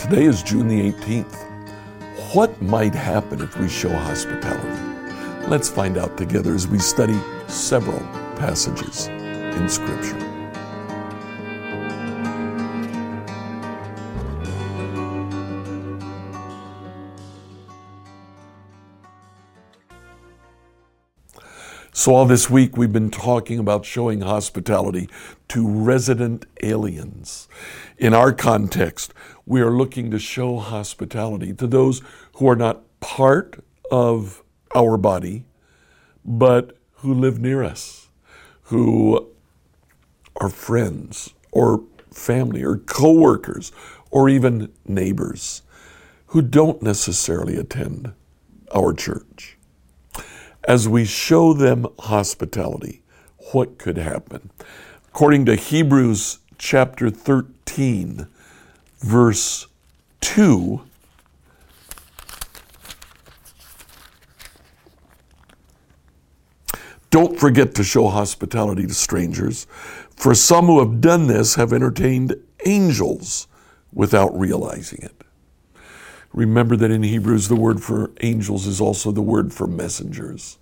Today is June the 18th. What might happen if we show hospitality? Let's find out together as we study several passages in Scripture. So, all this week we've been talking about showing hospitality to resident aliens. In our context, we are looking to show hospitality to those who are not part of our body, but who live near us, who are friends or family or coworkers or even neighbors who don't necessarily attend our church as we show them hospitality, what could happen? According to Hebrews chapter 13, verse 2, Don't forget to show hospitality to strangers, for some who have done this have entertained angels without realizing it. Remember that in Hebrews, the word for angels is also the word for messengers.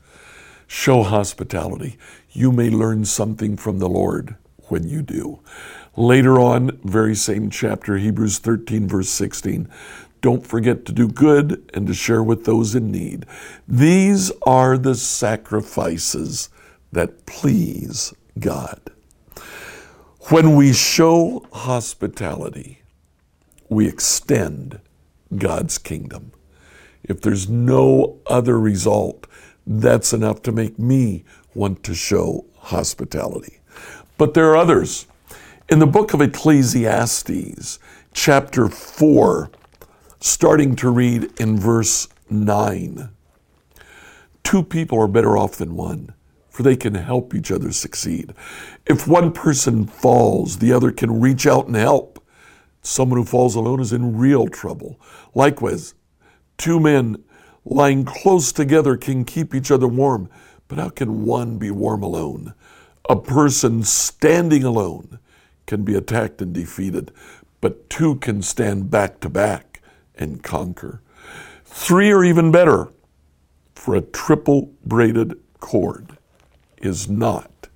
Show hospitality. You may learn something from the Lord when you do. Later on, very same chapter, Hebrews 13, verse 16. Don't forget to do good and to share with those in need. These are the sacrifices that please God. When we show hospitality, we extend God's kingdom. If there's no other result, that's enough to make me want to show hospitality. But there are others. In the book of Ecclesiastes, chapter 4, starting to read in verse 9, two people are better off than one, for they can help each other succeed. If one person falls, the other can reach out and help. Someone who falls alone is in real trouble. Likewise, two men lying close together can keep each other warm, but how can one be warm alone? A person standing alone can be attacked and defeated, but two can stand back to back and conquer. Three are even better, for a triple braided cord is not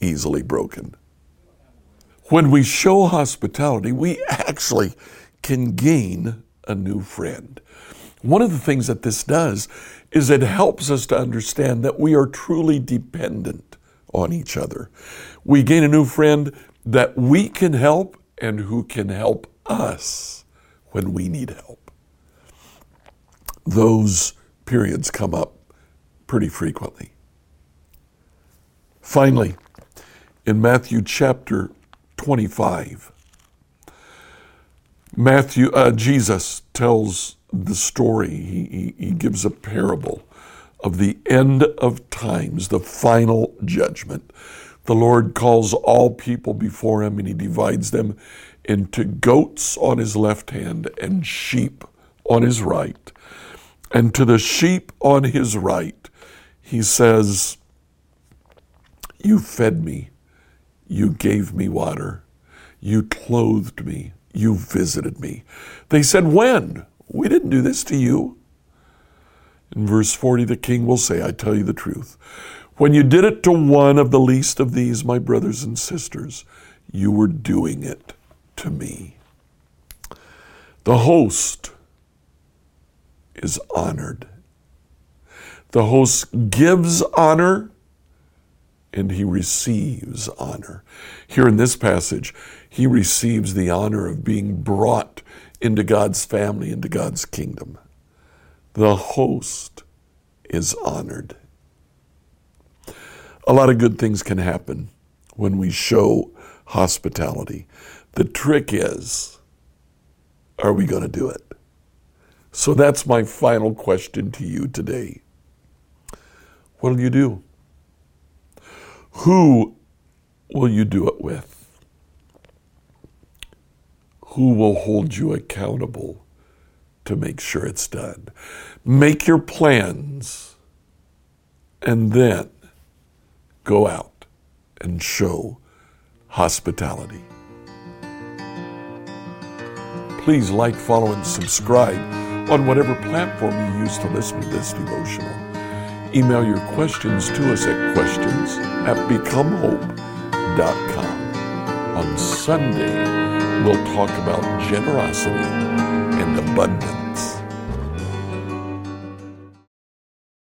easily broken. When we show hospitality, we actually can gain a new friend. One of the things that this does is it helps us to understand that we are truly dependent on each other. We gain a new friend that we can help and who can help us when we need help. Those periods come up pretty frequently. Finally, in Matthew chapter 25. Matthew, uh, Jesus tells the story. He, he, he gives a parable of the end of times, the final judgment. The Lord calls all people before him and he divides them into goats on his left hand and sheep on his right. And to the sheep on his right, he says, You fed me you gave me water. You clothed me. You visited me. They said, When? We didn't do this to you. In verse 40, the king will say, I tell you the truth. When you did it to one of the least of these, my brothers and sisters, you were doing it to me. The host is honored. The host gives honor and he receives honor. Here in this passage, he receives the honor of being brought into God's family, into God's kingdom. The host is honored. A lot of good things can happen when we show hospitality. The trick is, are we going to do it? So that's my final question to you today. What will you do? Who will you do it with? Who will hold you accountable to make sure it's done? Make your plans and then go out and show hospitality. Please like, follow, and subscribe on whatever platform you use to listen to this devotional. Email your questions to us at questions at becomehope.com. On Sunday, we'll talk about generosity and abundance.